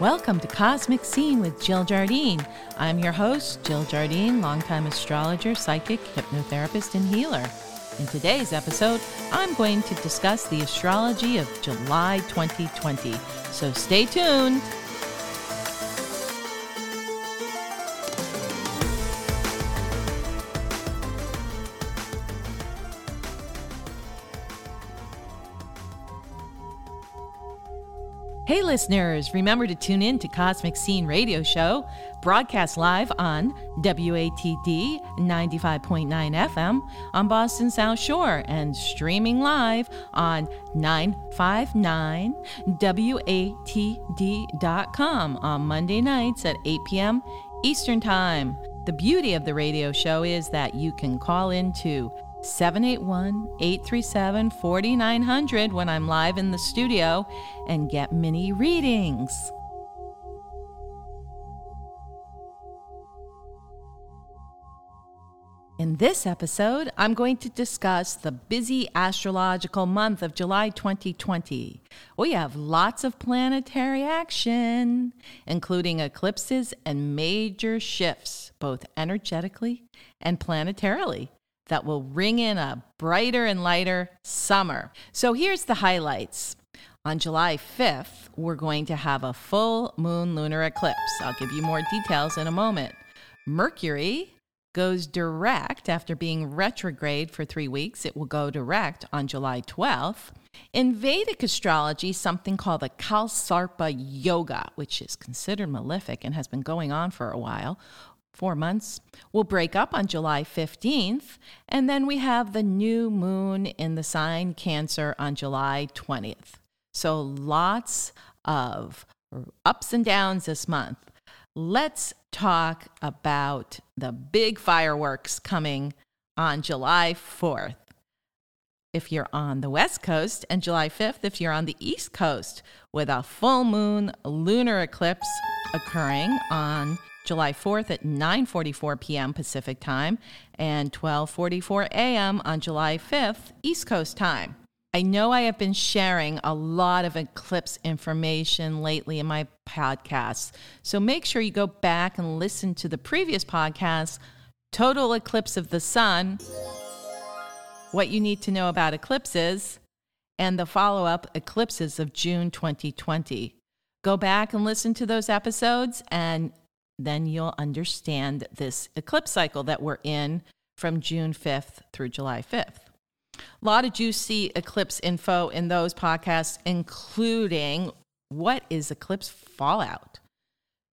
Welcome to Cosmic Scene with Jill Jardine. I'm your host, Jill Jardine, longtime astrologer, psychic, hypnotherapist, and healer. In today's episode, I'm going to discuss the astrology of July 2020. So stay tuned. Listeners, remember to tune in to Cosmic Scene Radio Show, broadcast live on WATD 95.9 FM on Boston South Shore and streaming live on 959WATD.com on Monday nights at 8 p.m. Eastern Time. The beauty of the radio show is that you can call into 781 837 4900 when I'm live in the studio and get mini readings. In this episode, I'm going to discuss the busy astrological month of July 2020. We have lots of planetary action, including eclipses and major shifts, both energetically and planetarily that will ring in a brighter and lighter summer. So here's the highlights. On July 5th, we're going to have a full moon lunar eclipse. I'll give you more details in a moment. Mercury goes direct after being retrograde for three weeks. It will go direct on July 12th. In Vedic astrology, something called the Kalsarpa Yoga, which is considered malefic and has been going on for a while, four months. We'll break up on July 15th, and then we have the new moon in the sign Cancer on July 20th. So lots of ups and downs this month. Let's talk about the big fireworks coming on July 4th. If you're on the West Coast, and July 5th, if you're on the East Coast, with a full moon lunar eclipse occurring on July 4th at 9:44 p.m. Pacific Time and 12:44 a.m. on July 5th East Coast Time. I know I have been sharing a lot of eclipse information lately in my podcasts. So make sure you go back and listen to the previous podcast, Total Eclipse of the Sun, what you need to know about eclipses, and the follow up eclipses of June 2020. Go back and listen to those episodes and then you'll understand this eclipse cycle that we're in from June 5th through July 5th. A lot of juicy eclipse info in those podcasts, including what is eclipse fallout.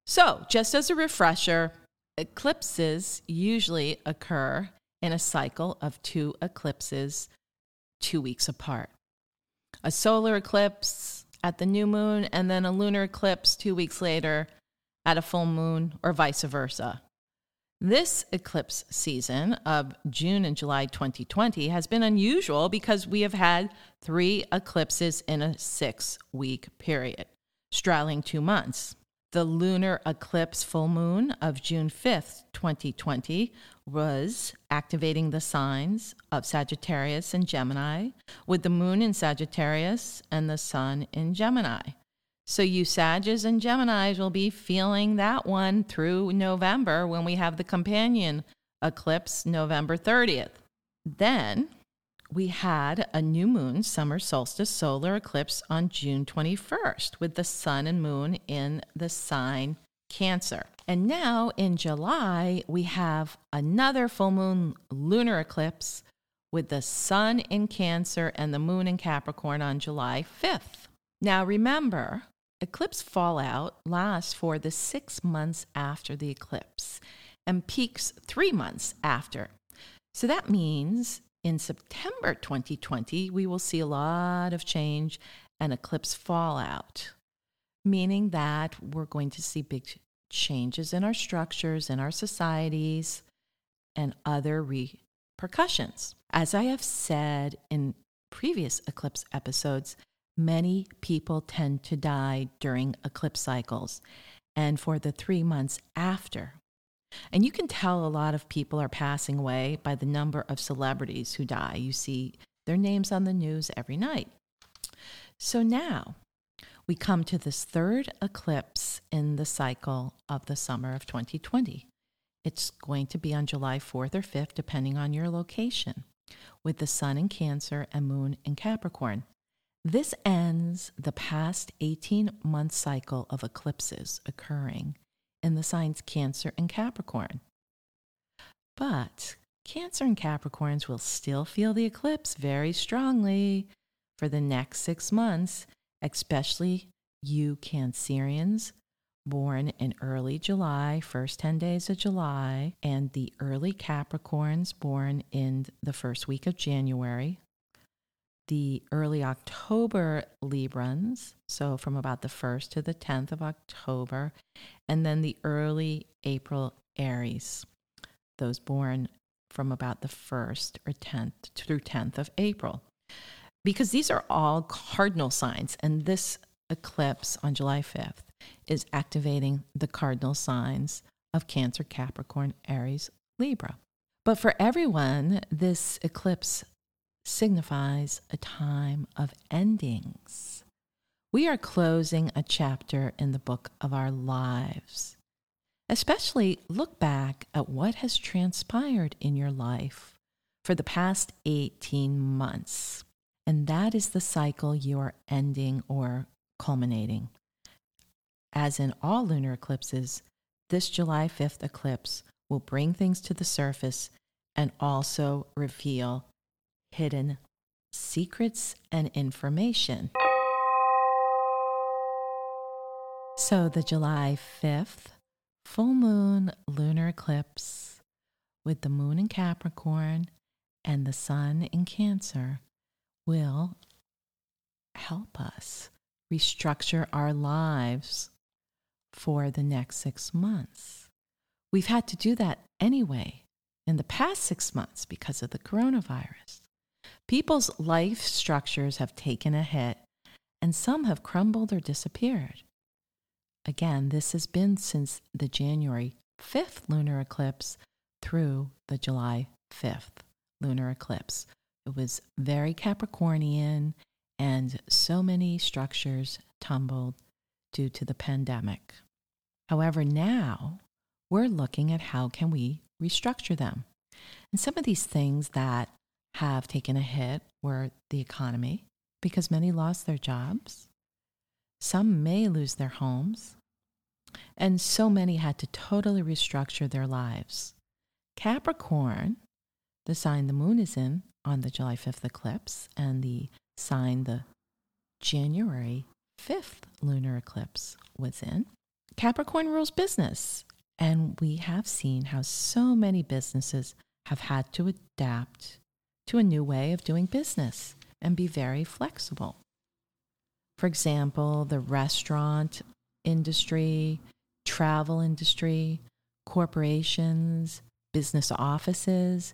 So, just as a refresher, eclipses usually occur in a cycle of two eclipses two weeks apart. A solar eclipse at the new moon, and then a lunar eclipse two weeks later at a full moon, or vice versa. This eclipse season of June and July 2020 has been unusual because we have had three eclipses in a six week period, straddling two months. The lunar eclipse full moon of June 5th, 2020, was activating the signs of Sagittarius and Gemini, with the moon in Sagittarius and the sun in Gemini. So you Sages and Geminis will be feeling that one through November when we have the companion eclipse November 30th. Then we had a new moon summer solstice solar eclipse on June 21st with the sun and moon in the sign Cancer. And now in July, we have another full moon lunar eclipse with the sun in Cancer and the moon in Capricorn on July 5th. Now remember, eclipse fallout lasts for the six months after the eclipse and peaks three months after. So that means in September 2020, we will see a lot of change and eclipse fallout, meaning that we're going to see big changes in our structures, in our societies, and other repercussions. As I have said in previous eclipse episodes, many people tend to die during eclipse cycles and for the three months after. And you can tell a lot of people are passing away by the number of celebrities who die. You see their names on the news every night. So now we come to this third eclipse in the cycle of the summer of 2020. It's going to be on July 4th or 5th, depending on your location, with the sun in Cancer and moon in Capricorn. This ends the past 18 month cycle of eclipses occurring in the signs Cancer and Capricorn. But Cancer and Capricorns will still feel the eclipse very strongly for the next six months, especially you Cancerians born in early July, first 10 days of July, and the early Capricorns born in the first week of January, the early October Librans, so from about the 1st to the 10th of October, and then the early April Aries, those born from about the 1st or 10th through 10th of April. Because these are all cardinal signs, and this eclipse on July 5th is activating the cardinal signs of Cancer, Capricorn, Aries, Libra. But for everyone, this eclipse signifies a time of endings. We are closing a chapter in the book of our lives. Especially look back at what has transpired in your life for the past 18 months. And that is the cycle you are ending or culminating. As in all lunar eclipses, this July 5th eclipse will bring things to the surface and also reveal hidden secrets and information. So, the July 5th full moon lunar eclipse with the moon in Capricorn and the sun in Cancer will help us restructure our lives for the next six months. We've had to do that anyway in the past six months because of the coronavirus. People's life structures have taken a hit, and some have crumbled or disappeared. Again, this has been since the January 5th lunar eclipse through the July 5th lunar eclipse. It was very Capricornian, and so many structures tumbled due to the pandemic. However, now we're looking at how can we restructure them. And some of these things that have taken a hit were the economy, because many lost their jobs. Some may lose their homes. And so many had to totally restructure their lives. Capricorn, the sign the moon is in on the July 5th eclipse, and the sign the January 5th lunar eclipse was in. Capricorn rules business. And we have seen how so many businesses have had to adapt to a new way of doing business and be very flexible. For example, the restaurant industry, travel industry, corporations, business offices,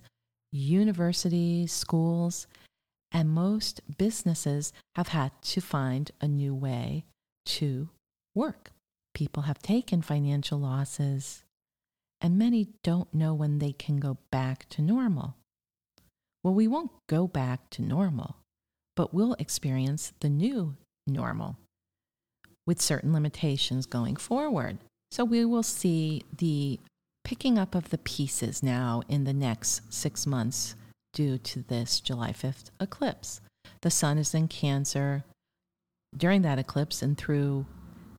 universities, schools, and most businesses have had to find a new way to work. People have taken financial losses, and many don't know when they can go back to normal. Well, we won't go back to normal, but we'll experience the new normal with certain limitations going forward. So we will see the picking up of the pieces now in the next six months due to this July 5th eclipse. The sun is in Cancer during that eclipse and through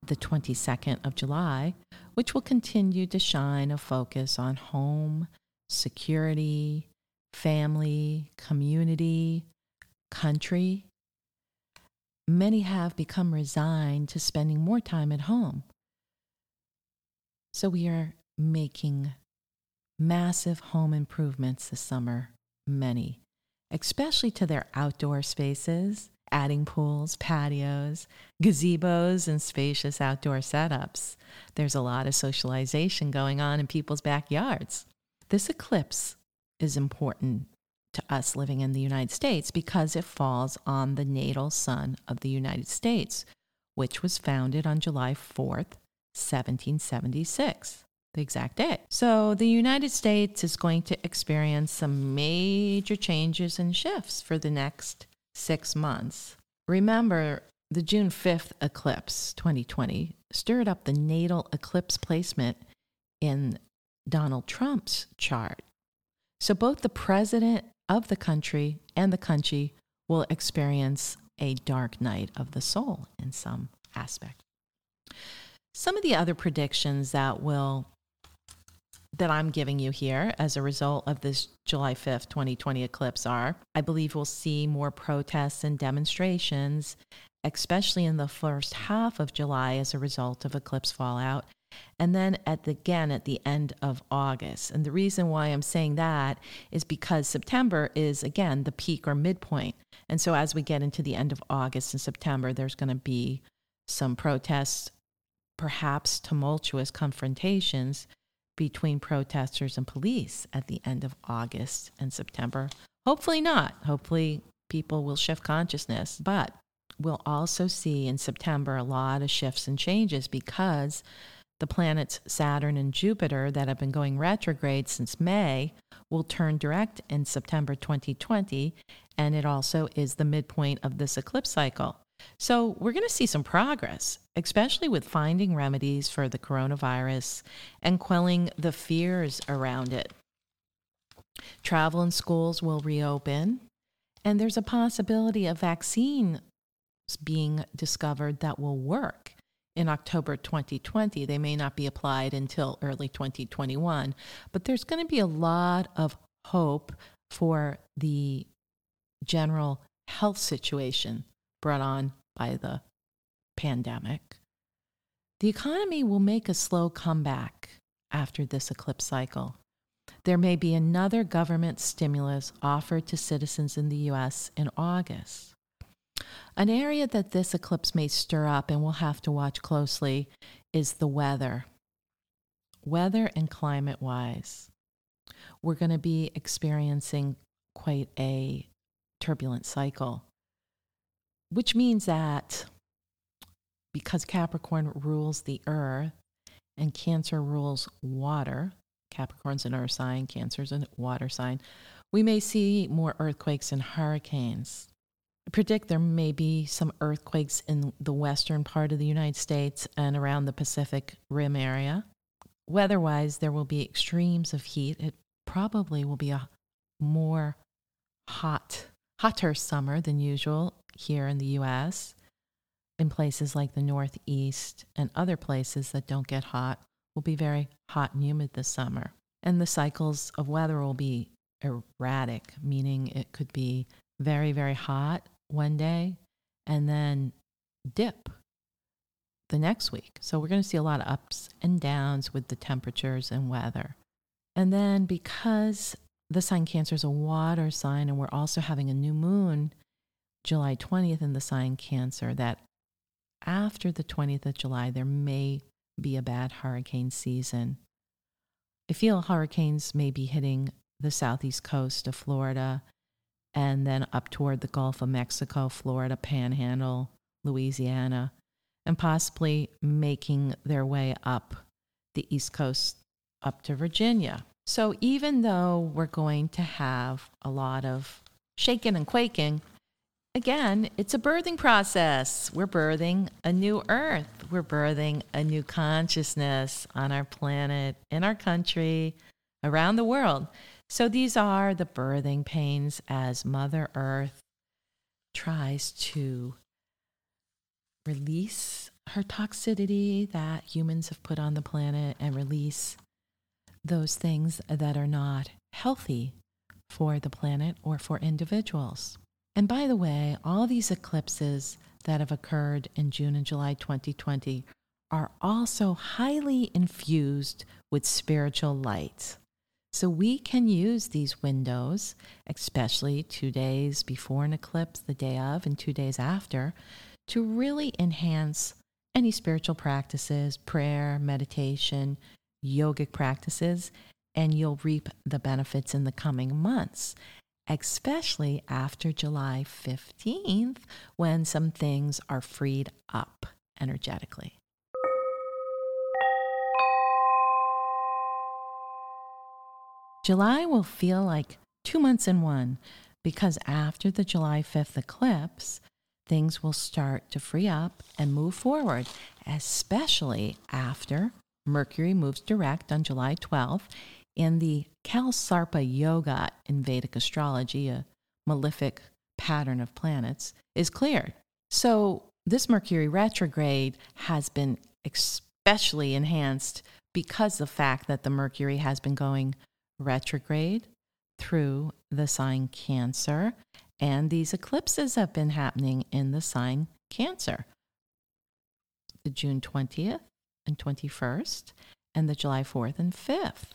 the 22nd of July, which will continue to shine a focus on home, security, family, community, country. Many have become resigned to spending more time at home. So we are making massive home improvements this summer many, especially to their outdoor spaces, adding pools, patios, gazebos, and spacious outdoor setups. There's a lot of socialization going on in people's backyards. This eclipse is important to us living in the United States because it falls on the natal sun of the United States, which was founded on July 4th, 1776 the exact date. So the United States is going to experience some major changes and shifts for the next six months. Remember, the June 5th eclipse 2020 stirred up the natal eclipse placement in Donald Trump's chart. So both the president of the country and the country will experience a dark night of the soul in some aspect. Some of the other predictions that will that I'm giving you here as a result of this July 5th, 2020 eclipse are I believe we'll see more protests and demonstrations, especially in the first half of July as a result of eclipse fallout. And then at the, again at the end of August. And the reason why I'm saying that is because September is again the peak or midpoint. And so as we get into the end of August and September, there's going to be some protests, perhaps tumultuous confrontations between protesters and police at the end of August and September. Hopefully not. Hopefully people will shift consciousness, but we'll also see in September a lot of shifts and changes because the planets Saturn and Jupiter that have been going retrograde since May will turn direct in September 2020, and it also is the midpoint of this eclipse cycle. So, we're going to see some progress, especially with finding remedies for the coronavirus and quelling the fears around it. Travel and schools will reopen, and there's a possibility of vaccine being discovered that will work in October 2020. They may not be applied until early 2021, but there's going to be a lot of hope for the general health situation brought on by the pandemic. The economy will make a slow comeback after this eclipse cycle. There may be another government stimulus offered to citizens in the U.S. in August. An area that this eclipse may stir up and we'll have to watch closely is the weather. Weather and climate wise, we're going to be experiencing quite a turbulent cycle which means that because Capricorn rules the earth and Cancer rules water, Capricorn's an earth sign, Cancer's a water sign, we may see more earthquakes and hurricanes. Predict there may be some earthquakes in the western part of the United States and around the Pacific Rim area. Weather wise, there will be extremes of heat. It probably will be a more hot, hotter summer than usual here in the US, in places like the Northeast and other places that don't get hot, will be very hot and humid this summer. And the cycles of weather will be erratic, meaning it could be very, very hot one day and then dip the next week. So we're going to see a lot of ups and downs with the temperatures and weather. And then because the sign Cancer is a water sign and we're also having a new moon July 20th in the sign Cancer that after the 20th of July, there may be a bad hurricane season. I feel hurricanes may be hitting the southeast coast of Florida and then up toward the Gulf of Mexico, Florida, Panhandle, Louisiana, and possibly making their way up the East Coast up to Virginia. So even though we're going to have a lot of shaking and quaking, again, it's a birthing process. We're birthing a new earth. We're birthing a new consciousness on our planet, in our country, around the world. So these are the birthing pains as Mother Earth tries to release her toxicity that humans have put on the planet and release those things that are not healthy for the planet or for individuals. And by the way, all these eclipses that have occurred in June and July 2020 are also highly infused with spiritual light. So we can use these windows, especially two days before an eclipse, the day of, and two days after, to really enhance any spiritual practices, prayer, meditation, yogic practices, and you'll reap the benefits in the coming months especially after July 15th when some things are freed up energetically. July will feel like two months in one because after the July 5th eclipse, things will start to free up and move forward, especially after Mercury moves direct on July 12th in the Kalsarpa Yoga in Vedic astrology, a malefic pattern of planets, is cleared. So, this Mercury retrograde has been especially enhanced because the fact that the Mercury has been going retrograde through the sign Cancer, and these eclipses have been happening in the sign Cancer. The June 20th and 21st, and the July 4th and 5th.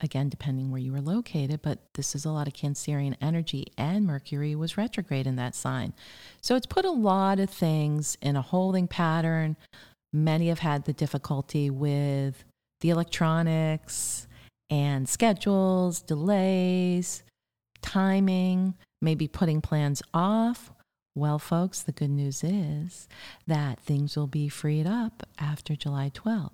Again, depending where you were located, but this is a lot of Cancerian energy, and Mercury was retrograde in that sign. So it's put a lot of things in a holding pattern. Many have had the difficulty with the electronics and schedules, delays, timing, maybe putting plans off. Well, folks, the good news is that things will be freed up after July 12th.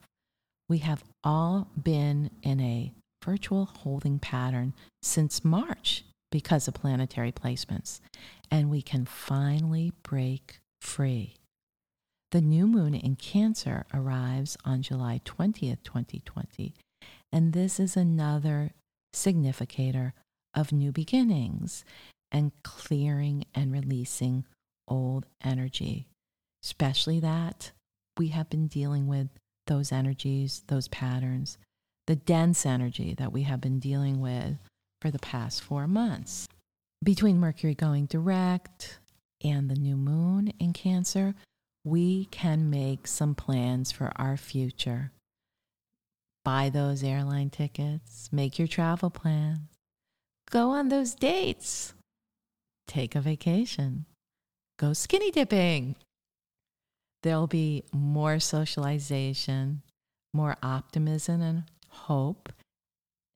We have all been in a virtual holding pattern since March because of planetary placements, and we can finally break free. The new moon in Cancer arrives on July 20th, 2020, and this is another significator of new beginnings and clearing and releasing old energy, especially that we have been dealing with those energies, those patterns, the dense energy that we have been dealing with for the past four months. Between Mercury going direct and the new moon in Cancer, we can make some plans for our future buy those airline tickets, make your travel plans, go on those dates, take a vacation, go skinny dipping. There'll be more socialization, more optimism and hope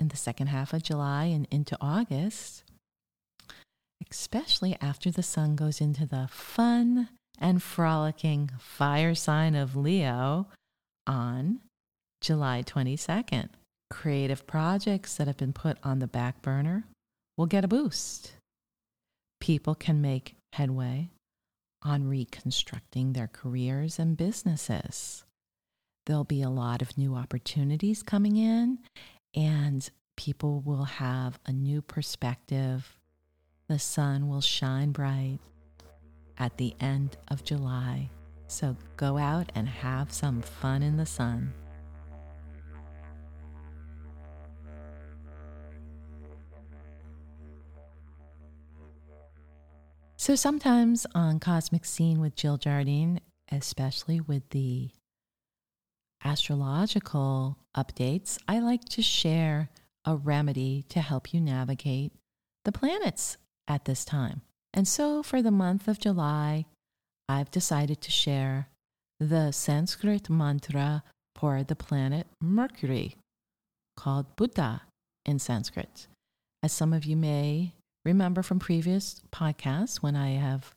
in the second half of July and into August, especially after the sun goes into the fun and frolicking fire sign of Leo on July 22nd. Creative projects that have been put on the back burner will get a boost. People can make headway on reconstructing their careers and businesses. There'll be a lot of new opportunities coming in, and people will have a new perspective. The sun will shine bright at the end of July. So go out and have some fun in the sun. So sometimes on Cosmic Scene with Jill Jardine, especially with the astrological updates, I like to share a remedy to help you navigate the planets at this time. And so for the month of July, I've decided to share the Sanskrit mantra for the planet Mercury, called Buddha in Sanskrit. As some of you may remember from previous podcasts when I have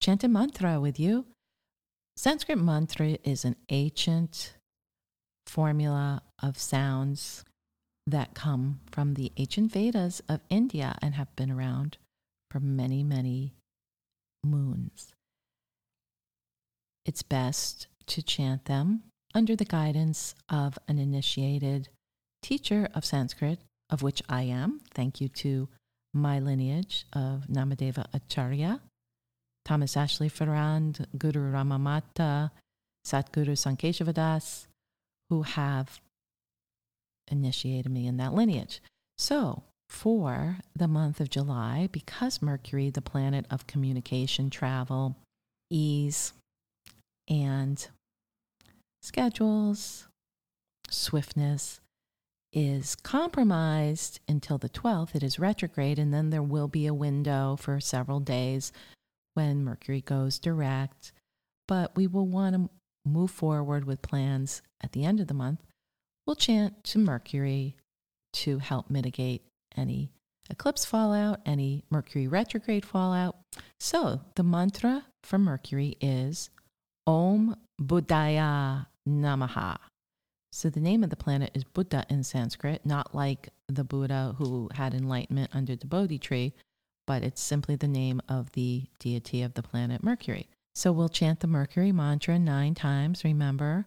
chanted mantra with you. Sanskrit mantra is an ancient formula of sounds that come from the ancient Vedas of India and have been around for many, many moons. It's best to chant them under the guidance of an initiated teacher of Sanskrit, of which I am. Thank you to my lineage of Namadeva Acharya, Thomas Ashley Farrand, Guru Ramamata, Satguru Sant Keshavadas, who have initiated me in that lineage. So, for the month of July, because Mercury, the planet of communication, travel, ease, and schedules, swiftness, is compromised until the 12th. It is retrograde, and then there will be a window for several days when Mercury goes direct. But we will want to move forward with plans at the end of the month. We'll chant to Mercury to help mitigate any eclipse fallout, any Mercury retrograde fallout. So the mantra for Mercury is Om Buddhaya Namaha. So the name of the planet is Buddha in Sanskrit, not like the Buddha who had enlightenment under the Bodhi tree, but it's simply the name of the deity of the planet Mercury. So we'll chant the Mercury mantra nine times. Remember,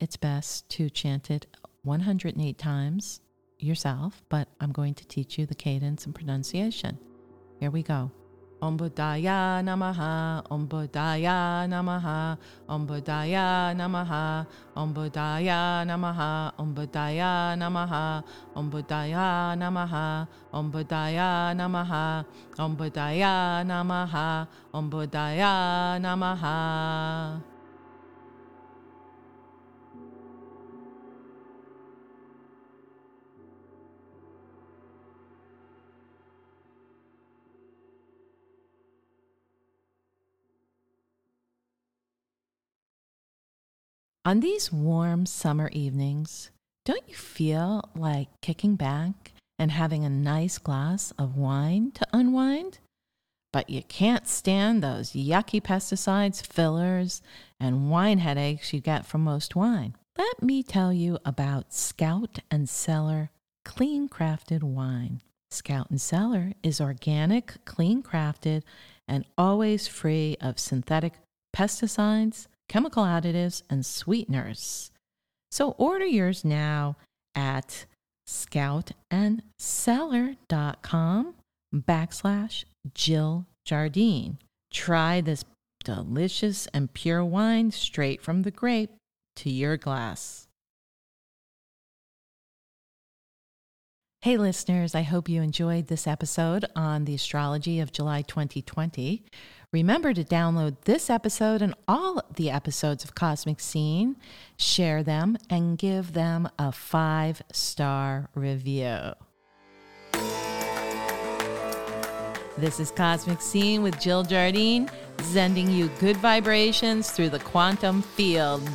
it's best to chant it 108 times yourself, but I'm going to teach you the cadence and pronunciation. Here we go. Om Buddhaya Namaha, Om Buddhaya Namaha, Om Buddhaya Namaha, Om Buddhaya Namaha, Om Buddhaya Namaha, Om Buddhaya Namaha, Om Buddhaya Namaha, Om Buddhaya Namaha, Om Buddhaya Namaha. On these warm summer evenings, don't you feel like kicking back and having a nice glass of wine to unwind? But you can't stand those yucky pesticides, fillers, and wine headaches you get from most wine. Let me tell you about Scout and Cellar clean crafted wine. Scout and Cellar is organic, clean crafted, and always free of synthetic pesticides, chemical additives, and sweeteners. So order yours now at scoutandcellar.com backslash Jill Jardine. Try this delicious and pure wine straight from the grape to your glass. Hey, listeners, I hope you enjoyed this episode on the astrology of July 2020. Remember to download this episode and all the episodes of Cosmic Scene, share them, and give them a five star review. This is Cosmic Scene with Jill Jardine, sending you good vibrations through the quantum field.